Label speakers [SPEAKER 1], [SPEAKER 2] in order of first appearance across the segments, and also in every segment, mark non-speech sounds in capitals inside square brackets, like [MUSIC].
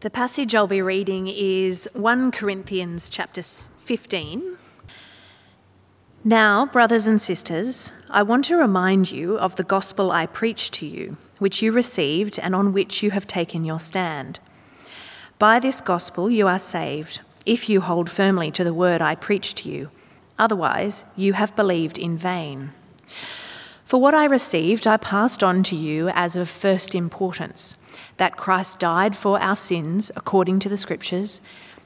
[SPEAKER 1] The passage I'll be reading is 1 Corinthians chapter 15. Now, brothers and sisters, I want to remind you of the gospel I preached to you, which you received and on which you have taken your stand. By this gospel you are saved, if you hold firmly to the word I preached to you. Otherwise, you have believed in vain. For what I received, I passed on to you as of first importance that Christ died for our sins according to the Scriptures,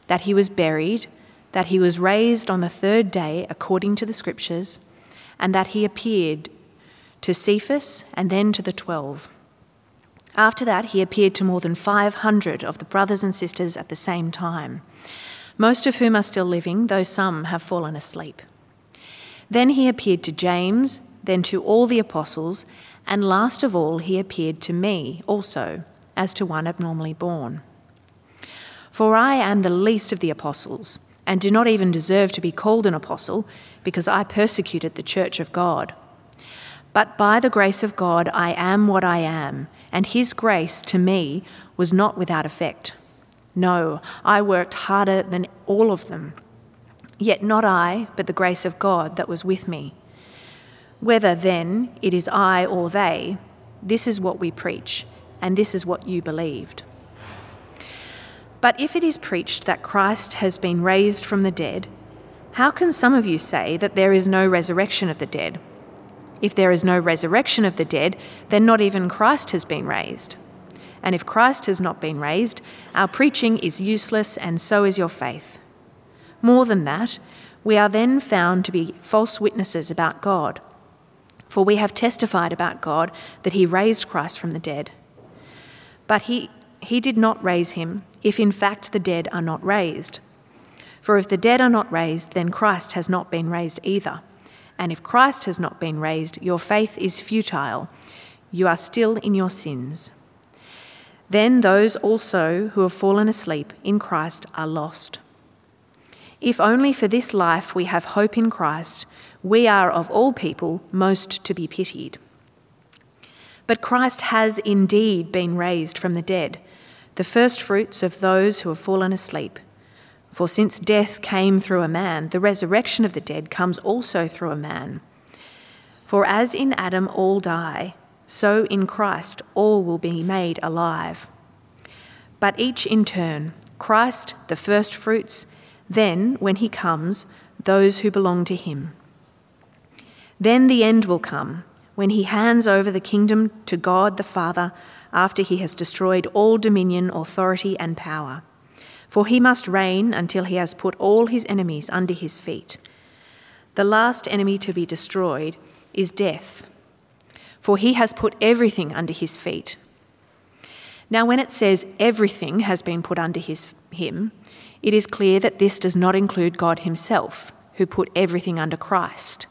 [SPEAKER 1] that he was buried, that he was raised on the third day according to the Scriptures, and that he appeared to Cephas and then to the twelve. After that, he appeared to more than 500 of the brothers and sisters at the same time, most of whom are still living, though some have fallen asleep. Then he appeared to James, then to all the apostles, and last of all, he appeared to me also as to one abnormally born. For I am the least of the apostles, and do not even deserve to be called an apostle, because I persecuted the church of God. But by the grace of God I am what I am, and his grace to me was not without effect. No, I worked harder than all of them. Yet not I, but the grace of God that was with me. Whether then it is I or they, this is what we preach and this is what you believed. But if it is preached that Christ has been raised from the dead, how can some of you say that there is no resurrection of the dead? If there is no resurrection of the dead, then not even Christ has been raised. And if Christ has not been raised, our preaching is useless, and so is your faith. More than that, we are then found to be false witnesses about God. For we have testified about God that he raised Christ from the dead. But he, he did not raise him, if in fact the dead are not raised. For if the dead are not raised, then Christ has not been raised either. And if Christ has not been raised, your faith is futile. You are still in your sins. Then those also who have fallen asleep in Christ are lost. If only for this life we have hope in Christ, we are of all people most to be pitied. But Christ has indeed been raised from the dead, the firstfruits of those who have fallen asleep. For since death came through a man, the resurrection of the dead comes also through a man. For as in Adam all die, so in Christ all will be made alive. But each in turn Christ the firstfruits, then, when he comes, those who belong to him. Then the end will come when he hands over the kingdom to God the Father after he has destroyed all dominion, authority, and power. For he must reign until he has put all his enemies under his feet. The last enemy to be destroyed is death, for he has put everything under his feet. Now, when it says everything has been put under his, him, it is clear that this does not include God himself, who put everything under Christ.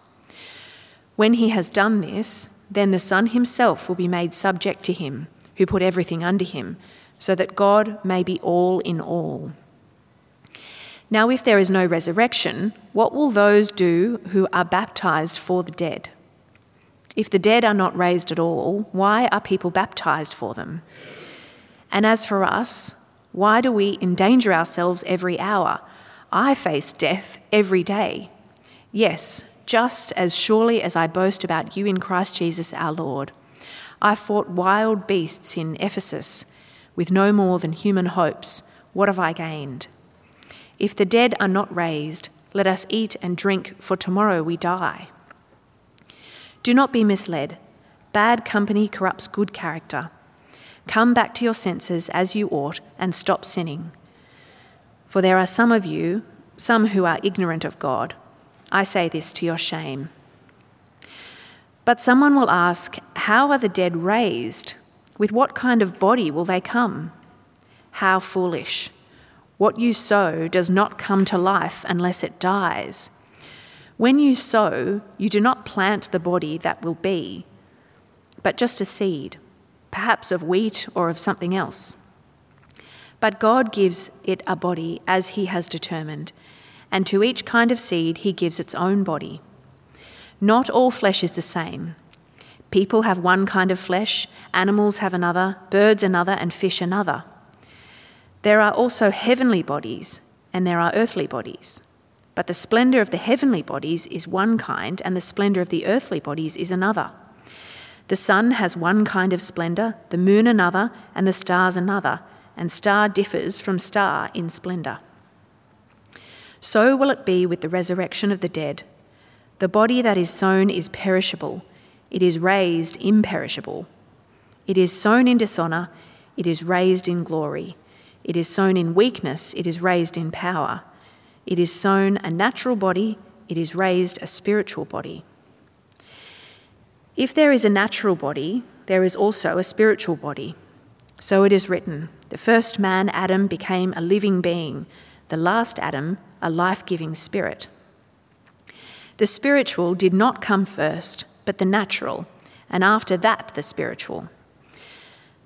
[SPEAKER 1] When he has done this, then the Son himself will be made subject to him, who put everything under him, so that God may be all in all. Now, if there is no resurrection, what will those do who are baptized for the dead? If the dead are not raised at all, why are people baptized for them? And as for us, why do we endanger ourselves every hour? I face death every day. Yes, just as surely as I boast about you in Christ Jesus our Lord. I fought wild beasts in Ephesus with no more than human hopes. What have I gained? If the dead are not raised, let us eat and drink, for tomorrow we die. Do not be misled. Bad company corrupts good character. Come back to your senses as you ought and stop sinning. For there are some of you, some who are ignorant of God. I say this to your shame. But someone will ask, How are the dead raised? With what kind of body will they come? How foolish! What you sow does not come to life unless it dies. When you sow, you do not plant the body that will be, but just a seed, perhaps of wheat or of something else. But God gives it a body as He has determined and to each kind of seed he gives its own body. Not all flesh is the same. People have one kind of flesh, animals have another, birds another, and fish another. There are also heavenly bodies, and there are earthly bodies. But the splendour of the heavenly bodies is one kind, and the splendour of the earthly bodies is another. The sun has one kind of splendour, the moon another, and the stars another, and star differs from star in splendour. So will it be with the resurrection of the dead. The body that is sown is perishable, it is raised imperishable. It is sown in dishonour, it is raised in glory. It is sown in weakness, it is raised in power. It is sown a natural body, it is raised a spiritual body. If there is a natural body, there is also a spiritual body. So it is written the first man, Adam, became a living being, the last Adam, a life giving spirit. The spiritual did not come first, but the natural, and after that the spiritual.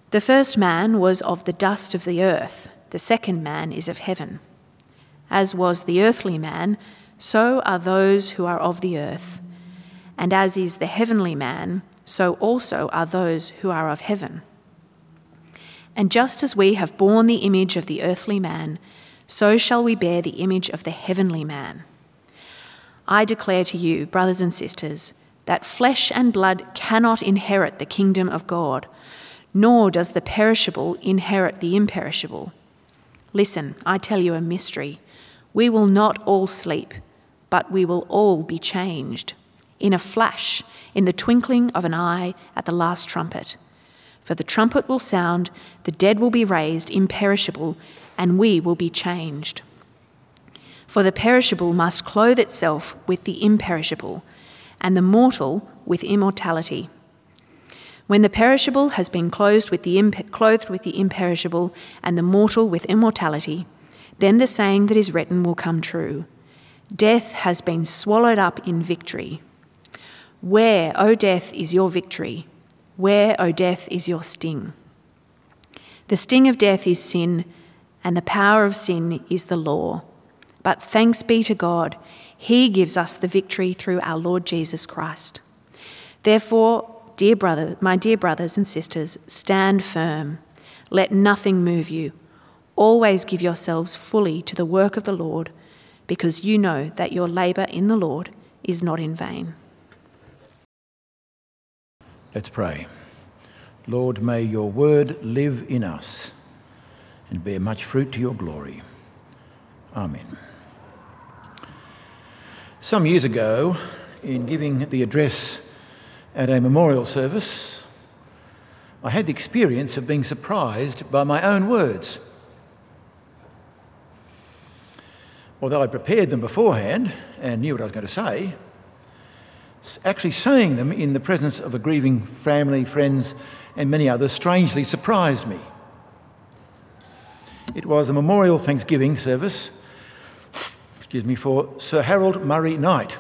[SPEAKER 1] The first man was of the dust of the earth, the second man is of heaven. As was the earthly man, so are those who are of the earth. And as is the heavenly man, so also are those who are of heaven. And just as we have borne the image of the earthly man, so shall we bear the image of the heavenly man. I declare to you, brothers and sisters, that flesh and blood cannot inherit the kingdom of God nor does the perishable inherit the imperishable. Listen, I tell you a mystery. We will not all sleep, but we will all be changed. In a flash, in the twinkling of an eye, at the last trumpet. For the trumpet will sound, the dead will be raised imperishable, and we will be changed. For the perishable must clothe itself with the imperishable, and the mortal with immortality. When the perishable has been clothed with, the imp- clothed with the imperishable, and the mortal with immortality, then the saying that is written will come true Death has been swallowed up in victory. Where, O death, is your victory? Where, O death, is your sting? The sting of death is sin, and the power of sin is the law. But thanks be to God, He gives us the victory through our Lord Jesus Christ. Therefore, Dear brother, my dear brothers and sisters, stand firm. Let nothing move you. Always give yourselves fully to the work of the Lord, because you know that your labour in the Lord is not in vain.
[SPEAKER 2] Let's pray. Lord, may your word live in us and bear much fruit to your glory. Amen. Some years ago, in giving the address at a memorial service, I had the experience of being surprised by my own words. Although I prepared them beforehand and knew what I was going to say, actually saying them in the presence of a grieving family, friends, and many others strangely surprised me. It was a memorial Thanksgiving service, excuse me, for Sir Harold Murray Knight,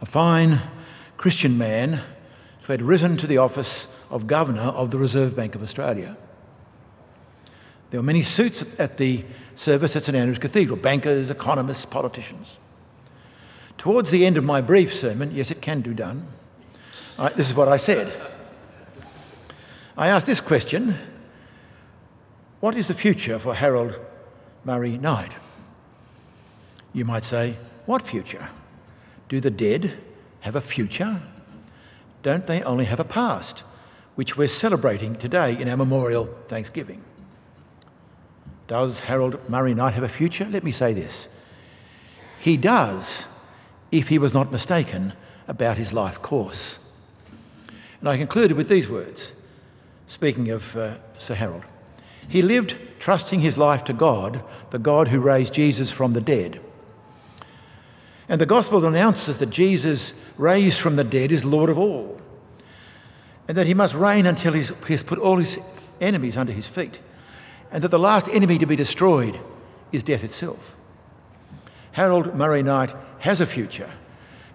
[SPEAKER 2] a fine Christian man who had risen to the office of Governor of the Reserve Bank of Australia. There were many suits at the service at St Andrew's Cathedral bankers, economists, politicians. Towards the end of my brief sermon, yes, it can do done, this is what I said. I asked this question What is the future for Harold Murray Knight? You might say, What future? Do the dead have a future? Don't they only have a past, which we're celebrating today in our memorial Thanksgiving? Does Harold Murray Knight have a future? Let me say this. He does, if he was not mistaken about his life course. And I concluded with these words, speaking of uh, Sir Harold. He lived trusting his life to God, the God who raised Jesus from the dead. And the gospel announces that Jesus, raised from the dead, is Lord of all, and that he must reign until he has put all his enemies under his feet, and that the last enemy to be destroyed is death itself. Harold Murray Knight has a future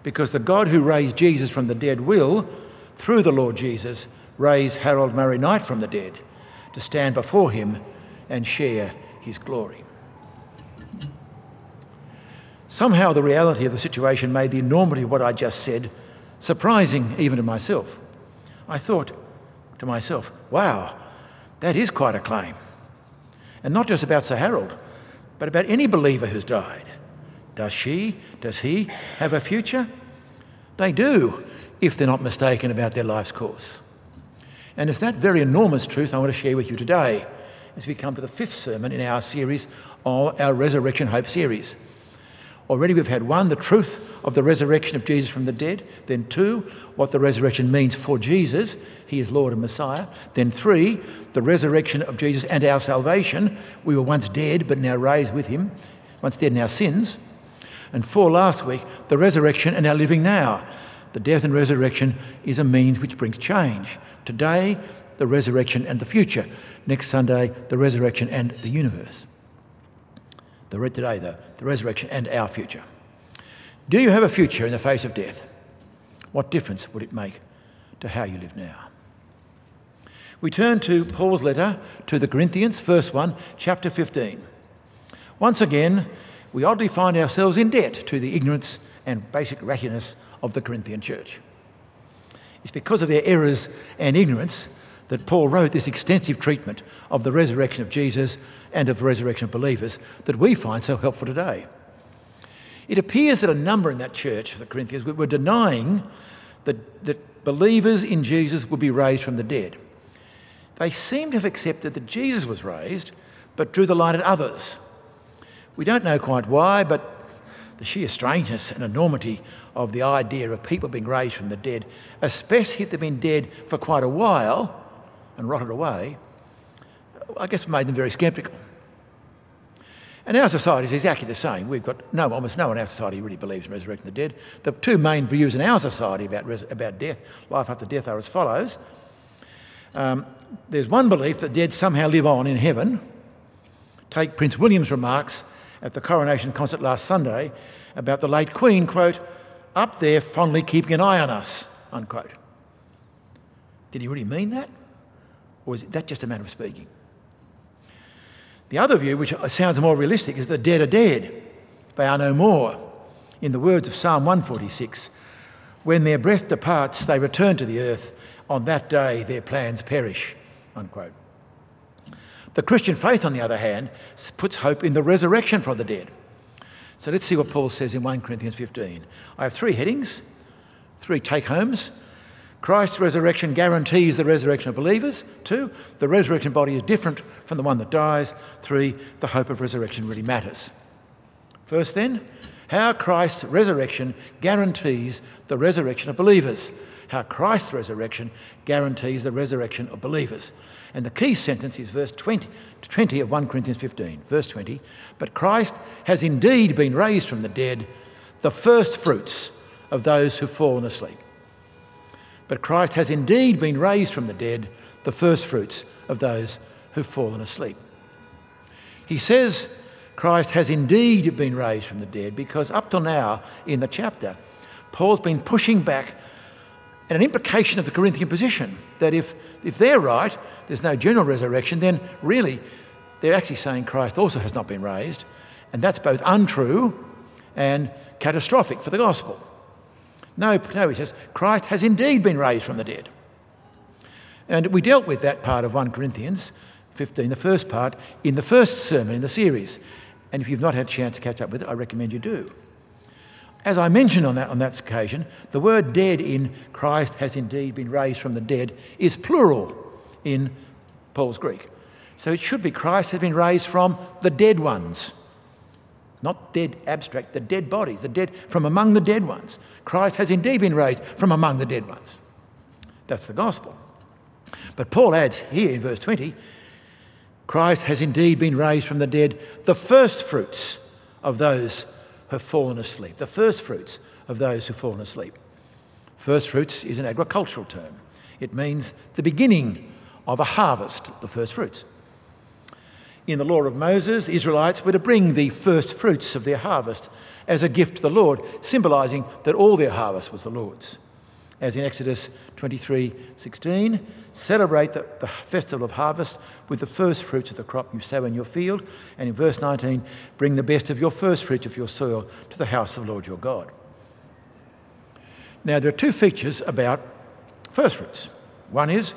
[SPEAKER 2] because the God who raised Jesus from the dead will, through the Lord Jesus, raise Harold Murray Knight from the dead to stand before him and share his glory. Somehow, the reality of the situation made the enormity of what I just said surprising even to myself. I thought to myself, wow, that is quite a claim. And not just about Sir Harold, but about any believer who's died. Does she, does he have a future? They do, if they're not mistaken about their life's course. And it's that very enormous truth I want to share with you today as we come to the fifth sermon in our series, our Resurrection Hope series. Already we've had one, the truth of the resurrection of Jesus from the dead. Then two, what the resurrection means for Jesus. He is Lord and Messiah. Then three, the resurrection of Jesus and our salvation. We were once dead, but now raised with him, once dead in our sins. And four last week, the resurrection and our living now. The death and resurrection is a means which brings change. Today, the resurrection and the future. Next Sunday, the resurrection and the universe. The read today, the, the resurrection and our future. Do you have a future in the face of death? What difference would it make to how you live now? We turn to Paul's letter to the Corinthians, first one, chapter 15. Once again, we oddly find ourselves in debt to the ignorance and basic rattiness of the Corinthian church. It's because of their errors and ignorance that Paul wrote this extensive treatment of the resurrection of Jesus and of the resurrection of believers that we find so helpful today. It appears that a number in that church, the Corinthians, were denying that, that believers in Jesus would be raised from the dead. They seem to have accepted that Jesus was raised, but drew the line at others. We don't know quite why, but the sheer strangeness and enormity of the idea of people being raised from the dead, especially if they've been dead for quite a while and rotted away, I guess made them very sceptical. And our society is exactly the same. We've got no, almost no one in our society really believes in resurrecting the dead. The two main views in our society about, res- about death, life after death, are as follows. Um, there's one belief that dead somehow live on in heaven. Take Prince William's remarks at the coronation concert last Sunday about the late Queen, quote, up there fondly keeping an eye on us, unquote. Did he really mean that? Or is that just a matter of speaking? The other view, which sounds more realistic, is the dead are dead. They are no more. In the words of Psalm 146, when their breath departs, they return to the earth. On that day, their plans perish. Unquote. The Christian faith, on the other hand, puts hope in the resurrection from the dead. So let's see what Paul says in 1 Corinthians 15. I have three headings, three take homes Christ's resurrection guarantees the resurrection of believers. Two, the resurrection body is different from the one that dies. Three, the hope of resurrection really matters. First, then, how Christ's resurrection guarantees the resurrection of believers. How Christ's resurrection guarantees the resurrection of believers. And the key sentence is verse 20, 20 of 1 Corinthians 15. Verse 20 But Christ has indeed been raised from the dead, the first fruits of those who've fallen asleep. But Christ has indeed been raised from the dead, the first fruits of those who've fallen asleep. He says Christ has indeed been raised from the dead because up till now in the chapter, Paul's been pushing back an implication of the Corinthian position that if, if they're right, there's no general resurrection, then really they're actually saying Christ also has not been raised. And that's both untrue and catastrophic for the gospel. No, no, he says, Christ has indeed been raised from the dead. And we dealt with that part of 1 Corinthians 15, the first part, in the first sermon in the series. And if you've not had a chance to catch up with it, I recommend you do. As I mentioned on that, on that occasion, the word dead in Christ has indeed been raised from the dead is plural in Paul's Greek. So it should be Christ has been raised from the dead ones. Not dead abstract, the dead bodies, the dead from among the dead ones. Christ has indeed been raised from among the dead ones. That's the gospel. But Paul adds here in verse 20 Christ has indeed been raised from the dead, the first fruits of those have fallen asleep. The first fruits of those who have fallen asleep. First fruits is an agricultural term, it means the beginning of a harvest, the first fruits in the law of Moses, the Israelites were to bring the first fruits of their harvest as a gift to the Lord, symbolizing that all their harvest was the Lord's. As in Exodus 23:16, celebrate the, the festival of harvest with the first fruits of the crop you sow in your field. And in verse 19, bring the best of your first fruit of your soil to the house of the Lord your God. Now, there are two features about first fruits. One is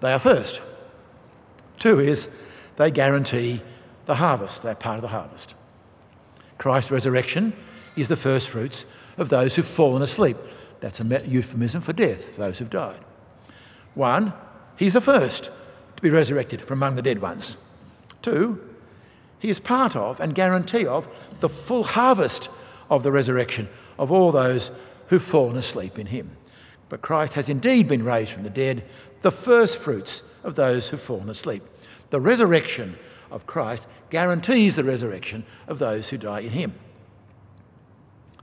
[SPEAKER 2] they are first, two is they guarantee the harvest, they're part of the harvest. Christ's resurrection is the first fruits of those who've fallen asleep. That's a euphemism for death, for those who've died. One, he's the first to be resurrected from among the dead ones. Two, he is part of and guarantee of the full harvest of the resurrection of all those who've fallen asleep in him. But Christ has indeed been raised from the dead, the first fruits of those who've fallen asleep. The resurrection of Christ guarantees the resurrection of those who die in him.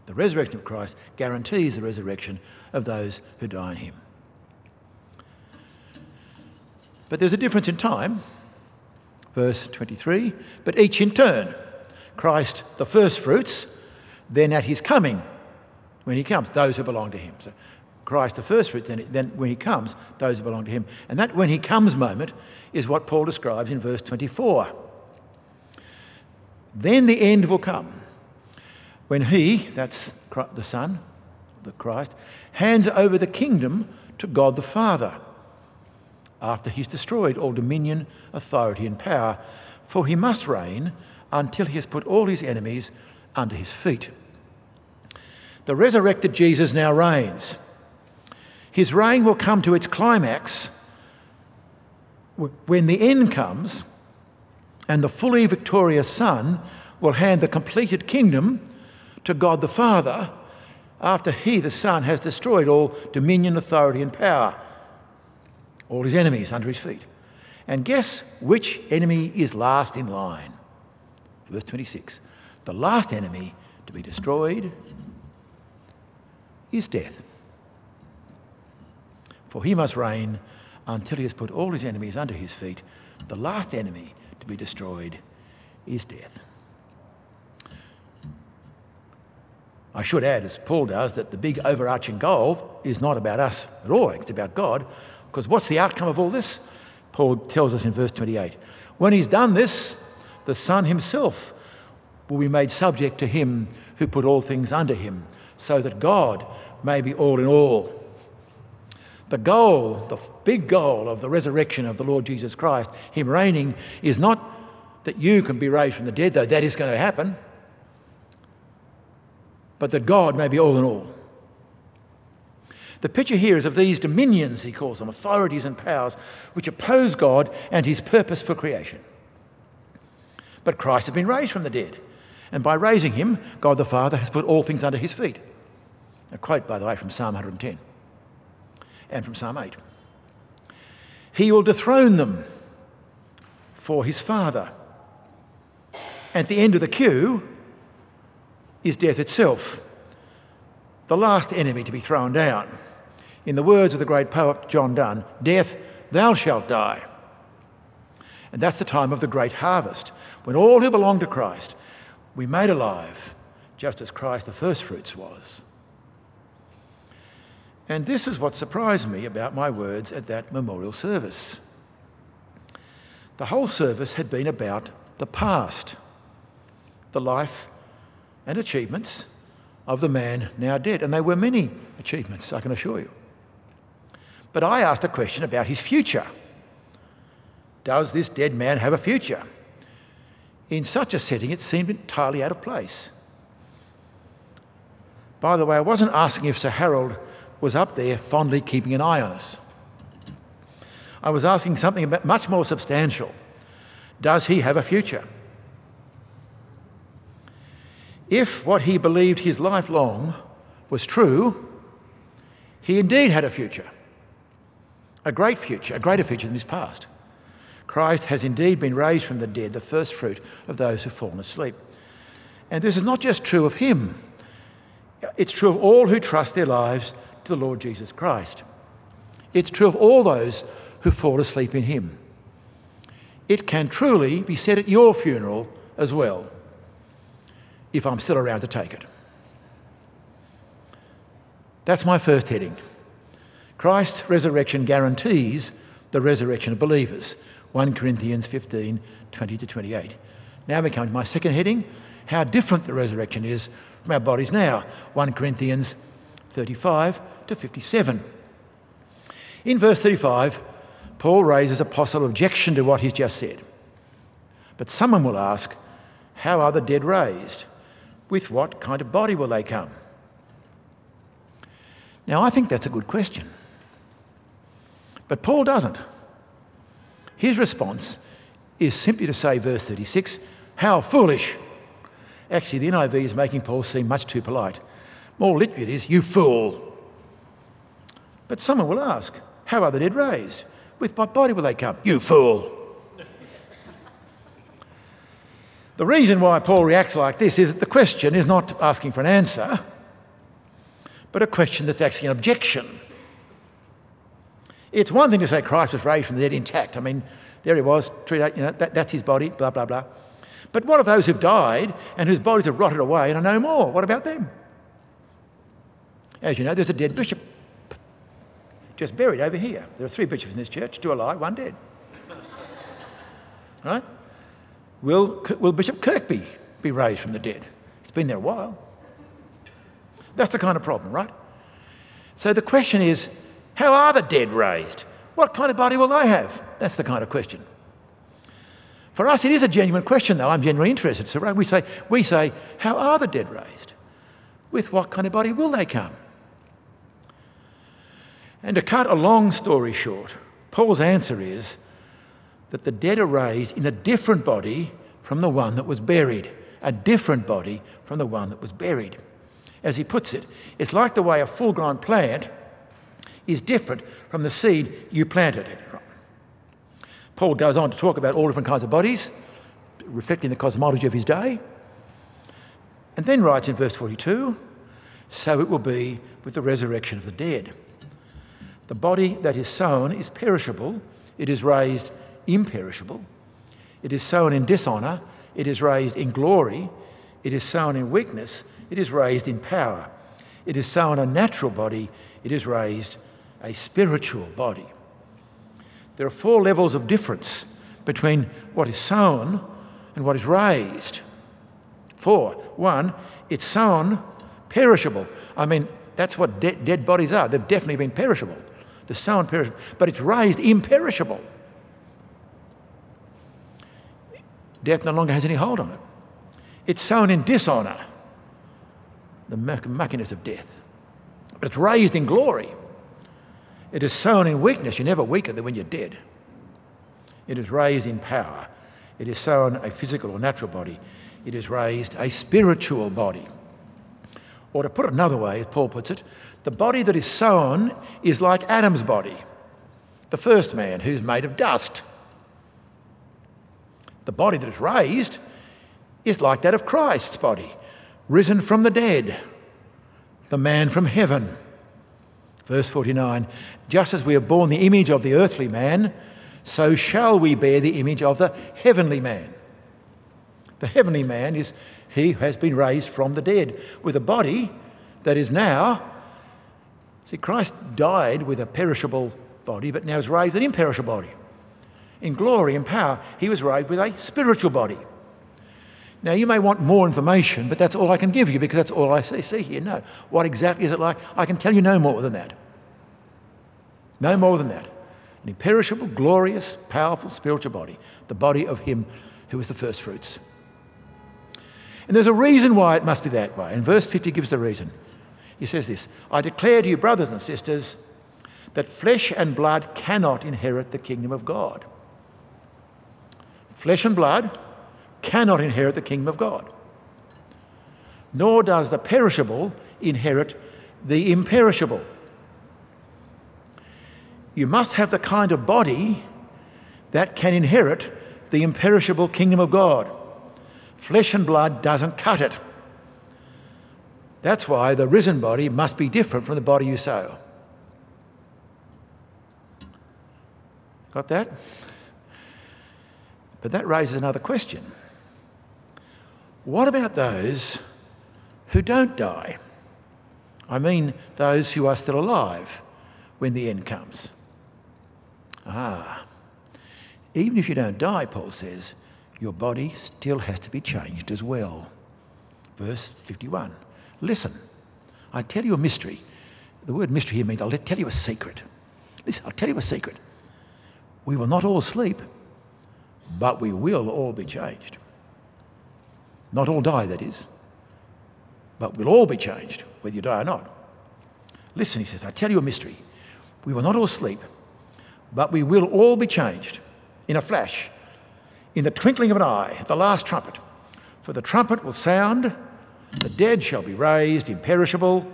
[SPEAKER 2] The resurrection of Christ guarantees the resurrection of those who die in him. But there's a difference in time. Verse 23 But each in turn, Christ the first fruits, then at his coming, when he comes, those who belong to him. So Christ the first fruits, then, then when he comes, those who belong to him. And that when he comes moment is what Paul describes in verse 24. Then the end will come when he, that's the Son, the Christ, hands over the kingdom to God the Father after he's destroyed all dominion, authority, and power, for he must reign until he has put all his enemies under his feet. The resurrected Jesus now reigns. His reign will come to its climax when the end comes and the fully victorious Son will hand the completed kingdom to God the Father after he, the Son, has destroyed all dominion, authority, and power, all his enemies under his feet. And guess which enemy is last in line? Verse 26. The last enemy to be destroyed is death. For he must reign until he has put all his enemies under his feet. The last enemy to be destroyed is death. I should add, as Paul does, that the big overarching goal is not about us at all, it's about God. Because what's the outcome of all this? Paul tells us in verse 28. When he's done this, the Son himself will be made subject to him who put all things under him, so that God may be all in all. The goal, the big goal of the resurrection of the Lord Jesus Christ, him reigning, is not that you can be raised from the dead, though that is going to happen but that God may be all in all. The picture here is of these dominions, he calls them, authorities and powers, which oppose God and his purpose for creation. But Christ has been raised from the dead, and by raising him, God the Father has put all things under his feet. A quote, by the way, from Psalm 110 and from Psalm 8. He will dethrone them for his Father. At the end of the queue, is death itself, the last enemy to be thrown down. In the words of the great poet John Donne, death, thou shalt die. And that's the time of the great harvest, when all who belong to Christ we made alive, just as Christ the first fruits was. And this is what surprised me about my words at that memorial service. The whole service had been about the past, the life and achievements of the man now dead. And they were many achievements, I can assure you. But I asked a question about his future. Does this dead man have a future? In such a setting, it seemed entirely out of place. By the way, I wasn't asking if Sir Harold was up there fondly keeping an eye on us. I was asking something much more substantial. Does he have a future? If what he believed his life long was true, he indeed had a future, a great future, a greater future than his past. Christ has indeed been raised from the dead, the first fruit of those who've fallen asleep. And this is not just true of him, it's true of all who trust their lives to the Lord Jesus Christ. It's true of all those who fall asleep in him. It can truly be said at your funeral as well if I'm still around to take it. That's my first heading. Christ's resurrection guarantees the resurrection of believers. 1 Corinthians 15 20 to 28. Now we come to my second heading how different the resurrection is from our bodies now. 1 Corinthians 35 to 57. In verse 35, Paul raises a possible objection to what he's just said. But someone will ask, How are the dead raised? With what kind of body will they come? Now, I think that's a good question. But Paul doesn't. His response is simply to say, verse 36, How foolish! Actually, the NIV is making Paul seem much too polite. More literally, it is, You fool! But someone will ask, How are the dead raised? With what body will they come? You fool! The reason why Paul reacts like this is that the question is not asking for an answer, but a question that's actually an objection. It's one thing to say Christ was raised from the dead intact. I mean, there he was, you know, that, that's his body, blah, blah, blah. But what of those who've died and whose bodies have rotted away and are no more? What about them? As you know, there's a dead bishop just buried over here. There are three bishops in this church, two alive, one dead. [LAUGHS] right? Will, will Bishop Kirkby be raised from the dead? He's been there a while. That's the kind of problem, right? So the question is how are the dead raised? What kind of body will they have? That's the kind of question. For us, it is a genuine question, though. I'm genuinely interested. So we say, we say, how are the dead raised? With what kind of body will they come? And to cut a long story short, Paul's answer is that the dead are raised in a different body from the one that was buried. A different body from the one that was buried. As he puts it, it's like the way a full grown plant is different from the seed you planted it. Paul goes on to talk about all different kinds of bodies, reflecting the cosmology of his day. And then writes in verse 42 So it will be with the resurrection of the dead. The body that is sown is perishable, it is raised imperishable. It is sown in dishonour, it is raised in glory. It is sown in weakness, it is raised in power. It is sown a natural body, it is raised a spiritual body. There are four levels of difference between what is sown and what is raised. Four. One, it's sown perishable. I mean, that's what de- dead bodies are. They've definitely been perishable. The sown perishable, but it's raised imperishable. Death no longer has any hold on it. It's sown in dishonour, the muckiness of death. But it's raised in glory. It is sown in weakness. You're never weaker than when you're dead. It is raised in power. It is sown a physical or natural body. It is raised a spiritual body. Or to put it another way, as Paul puts it, the body that is sown is like Adam's body, the first man who's made of dust. The body that is raised is like that of Christ's body, risen from the dead, the man from heaven. Verse 49 Just as we have borne the image of the earthly man, so shall we bear the image of the heavenly man. The heavenly man is he who has been raised from the dead with a body that is now. See, Christ died with a perishable body, but now is raised with an imperishable body. In glory and power, he was raised with a spiritual body. Now, you may want more information, but that's all I can give you because that's all I see, see here. No. What exactly is it like? I can tell you no more than that. No more than that. An imperishable, glorious, powerful spiritual body, the body of Him who is the first fruits. And there's a reason why it must be that way. And verse 50 gives the reason. He says this I declare to you, brothers and sisters, that flesh and blood cannot inherit the kingdom of God. Flesh and blood cannot inherit the kingdom of God. Nor does the perishable inherit the imperishable. You must have the kind of body that can inherit the imperishable kingdom of God. Flesh and blood doesn't cut it. That's why the risen body must be different from the body you sow. Got that? But that raises another question. What about those who don't die? I mean, those who are still alive when the end comes. Ah, even if you don't die, Paul says, your body still has to be changed as well. Verse 51. Listen, I tell you a mystery. The word mystery here means I'll tell you a secret. Listen, I'll tell you a secret. We will not all sleep, but we will all be changed. Not all die, that is, but we'll all be changed, whether you die or not. Listen, he says, I tell you a mystery. We will not all sleep, but we will all be changed in a flash, in the twinkling of an eye, at the last trumpet. For the trumpet will sound, the dead shall be raised imperishable,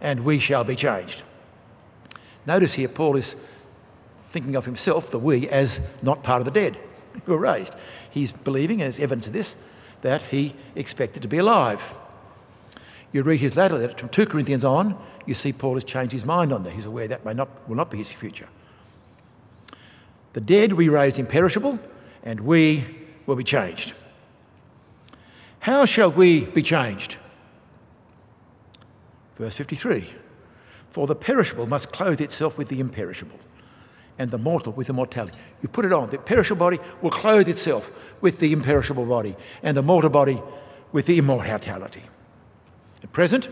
[SPEAKER 2] and we shall be changed. Notice here, Paul is thinking of himself, the we, as not part of the dead who were raised. He's believing, as evidence of this, that he expected to be alive. You read his letter from 2 Corinthians on, you see Paul has changed his mind on that. He's aware that may not, will not be his future. The dead we raised imperishable, and we will be changed. How shall we be changed? Verse 53 For the perishable must clothe itself with the imperishable, and the mortal with immortality. You put it on, the perishable body will clothe itself with the imperishable body, and the mortal body with the immortality. At present,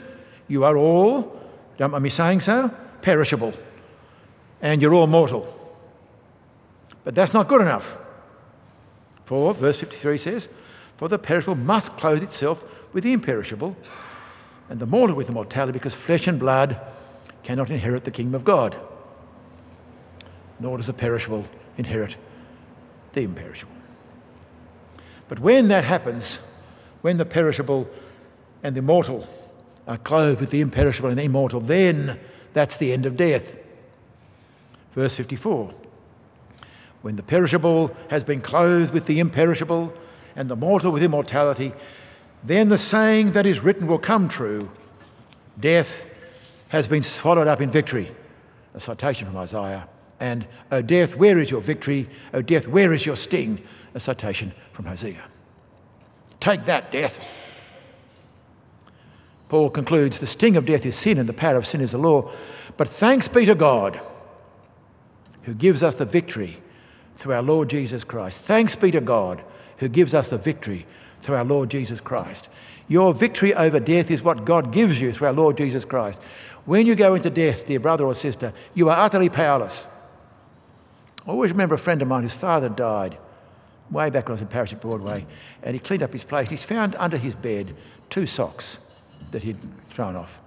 [SPEAKER 2] you are all, don't mind me saying so, perishable, and you're all mortal. But that's not good enough. For, verse 53 says, For the perishable must clothe itself with the imperishable, and the mortal with immortality, because flesh and blood cannot inherit the kingdom of God, nor does the perishable inherit the imperishable. But when that happens, when the perishable and the immortal are clothed with the imperishable and the immortal, then that's the end of death. Verse 54 When the perishable has been clothed with the imperishable and the mortal with immortality, then the saying that is written will come true Death has been swallowed up in victory. A citation from Isaiah. And, O death, where is your victory? O death, where is your sting? A citation from Hosea. Take that, death. Paul concludes the sting of death is sin and the power of sin is the law. But thanks be to God who gives us the victory through our Lord Jesus Christ. Thanks be to God who gives us the victory through our Lord Jesus Christ. Your victory over death is what God gives you through our Lord Jesus Christ. When you go into death, dear brother or sister, you are utterly powerless. I always remember a friend of mine whose father died way back when I was in Parish at Broadway, and he cleaned up his place. He's found under his bed two socks that he'd thrown off.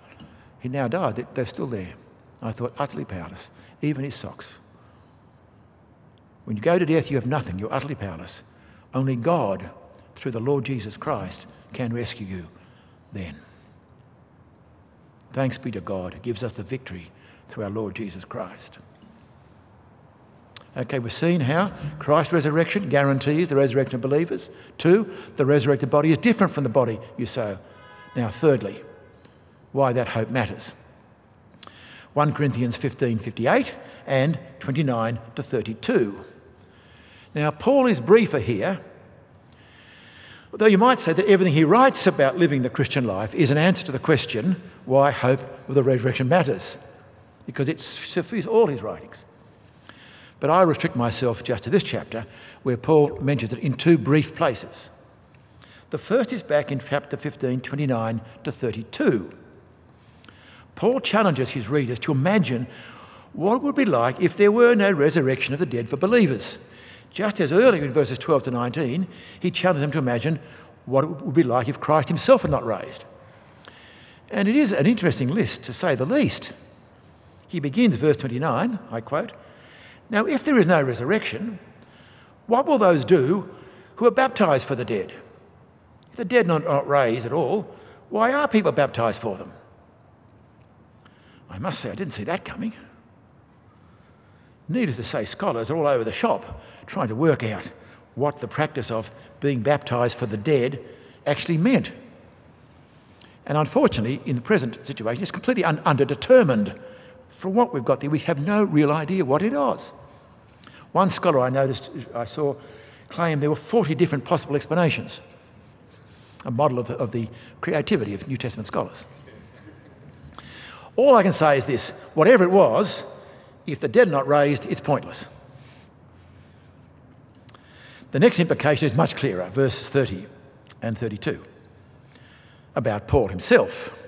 [SPEAKER 2] He now died, they're still there. I thought, utterly powerless, even his socks. When you go to death, you have nothing, you're utterly powerless. Only God through the Lord Jesus Christ can rescue you then. Thanks be to God who gives us the victory through our Lord Jesus Christ. Okay, we've seen how Christ's resurrection guarantees the resurrection of believers. Two, the resurrected body is different from the body you sow. Now, thirdly, why that hope matters. 1 Corinthians 15 58 and 29 to 32. Now, Paul is briefer here though you might say that everything he writes about living the Christian life is an answer to the question why hope of the resurrection matters, because it suffers all his writings. But I restrict myself just to this chapter, where Paul mentions it in two brief places. The first is back in chapter 15, 29 to 32. Paul challenges his readers to imagine what it would be like if there were no resurrection of the dead for believers. Just as earlier in verses 12 to 19, he challenged them to imagine what it would be like if Christ himself had not raised. And it is an interesting list, to say the least. He begins verse 29, I quote, Now, if there is no resurrection, what will those do who are baptized for the dead? If the dead are not raised at all, why are people baptized for them? I must say, I didn't see that coming. Needless to say, scholars are all over the shop trying to work out what the practice of being baptised for the dead actually meant. And unfortunately, in the present situation, it's completely un- underdetermined. From what we've got there, we have no real idea what it was. One scholar I noticed, I saw, claimed there were 40 different possible explanations, a model of the, of the creativity of New Testament scholars. All I can say is this whatever it was, if the dead are not raised, it's pointless. The next implication is much clearer, verses 30 and 32, about Paul himself.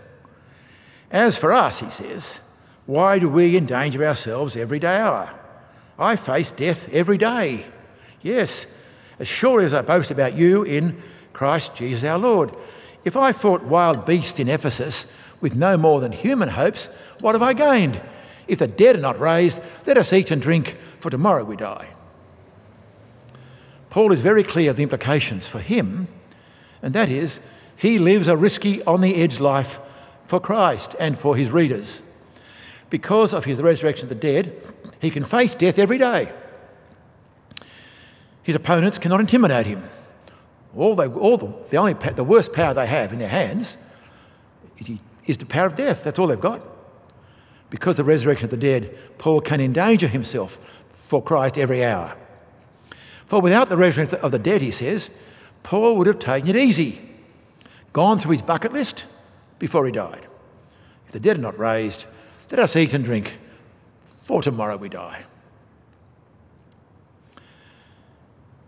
[SPEAKER 2] As for us, he says, why do we endanger ourselves every day hour? I face death every day. Yes, as surely as I boast about you in Christ Jesus our Lord. If I fought wild beasts in Ephesus with no more than human hopes, what have I gained? If the dead are not raised, let us eat and drink, for tomorrow we die. Paul is very clear of the implications for him, and that is, he lives a risky, on the edge life for Christ and for his readers. Because of his resurrection of the dead, he can face death every day. His opponents cannot intimidate him. All, they, all the, the, only, the worst power they have in their hands is, is the power of death. That's all they've got. Because of the resurrection of the dead, Paul can endanger himself for Christ every hour. For without the resurrection of the dead, he says, Paul would have taken it easy, gone through his bucket list before he died. If the dead are not raised, let us eat and drink, for tomorrow we die.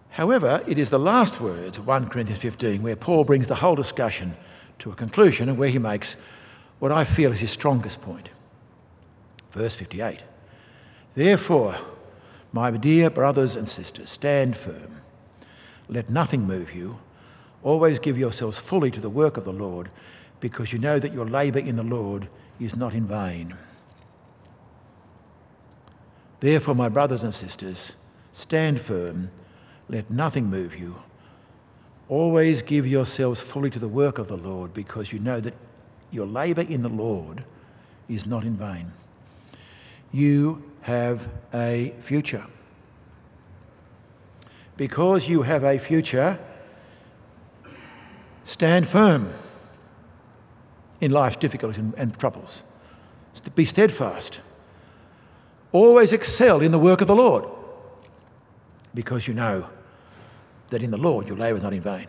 [SPEAKER 2] However, it is the last words of 1 Corinthians 15 where Paul brings the whole discussion to a conclusion and where he makes what I feel is his strongest point. Verse 58 Therefore, my dear brothers and sisters, stand firm. Let nothing move you. Always give yourselves fully to the work of the Lord, because you know that your labour in the Lord is not in vain. Therefore, my brothers and sisters, stand firm let nothing move you. Always give yourselves fully to the work of the Lord because you know that your labour in the Lord is not in vain. You have a future. Because you have a future, stand firm in life's difficulties and, troubles. Be steadfast. Always excel in the work of the Lord because you know that in the Lord your labour is not in vain.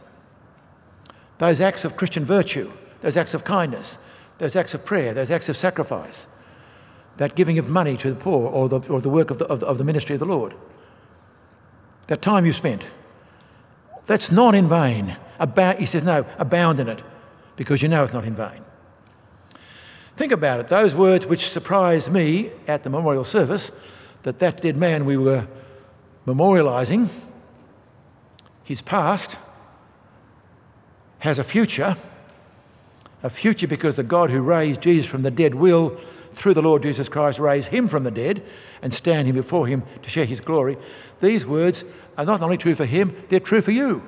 [SPEAKER 2] Those acts of Christian virtue, those acts of kindness, those acts of prayer, those acts of sacrifice, that giving of money to the poor or the, or the work of the, of, the, of the ministry of the Lord, that time you spent, that's not in vain. About, he says, no, abound in it because you know it's not in vain. Think about it. Those words which surprised me at the memorial service that that dead man we were memorialising his past has a future, a future because the God who raised Jesus from the dead will, through the Lord Jesus Christ, raise him from the dead and stand him before him to share his glory. These words are not only true for him, they're true for you.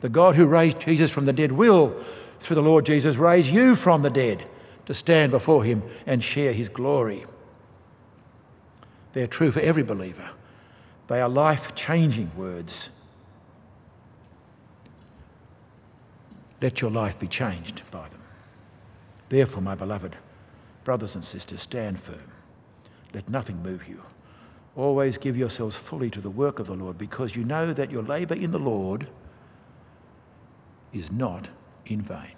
[SPEAKER 2] The God who raised Jesus from the dead will, through the Lord Jesus, raise you from the dead to stand before him and share his glory. They're true for every believer. They are life changing words. Let your life be changed by them. Therefore, my beloved brothers and sisters, stand firm. Let nothing move you. Always give yourselves fully to the work of the Lord because you know that your labour in the Lord is not in vain.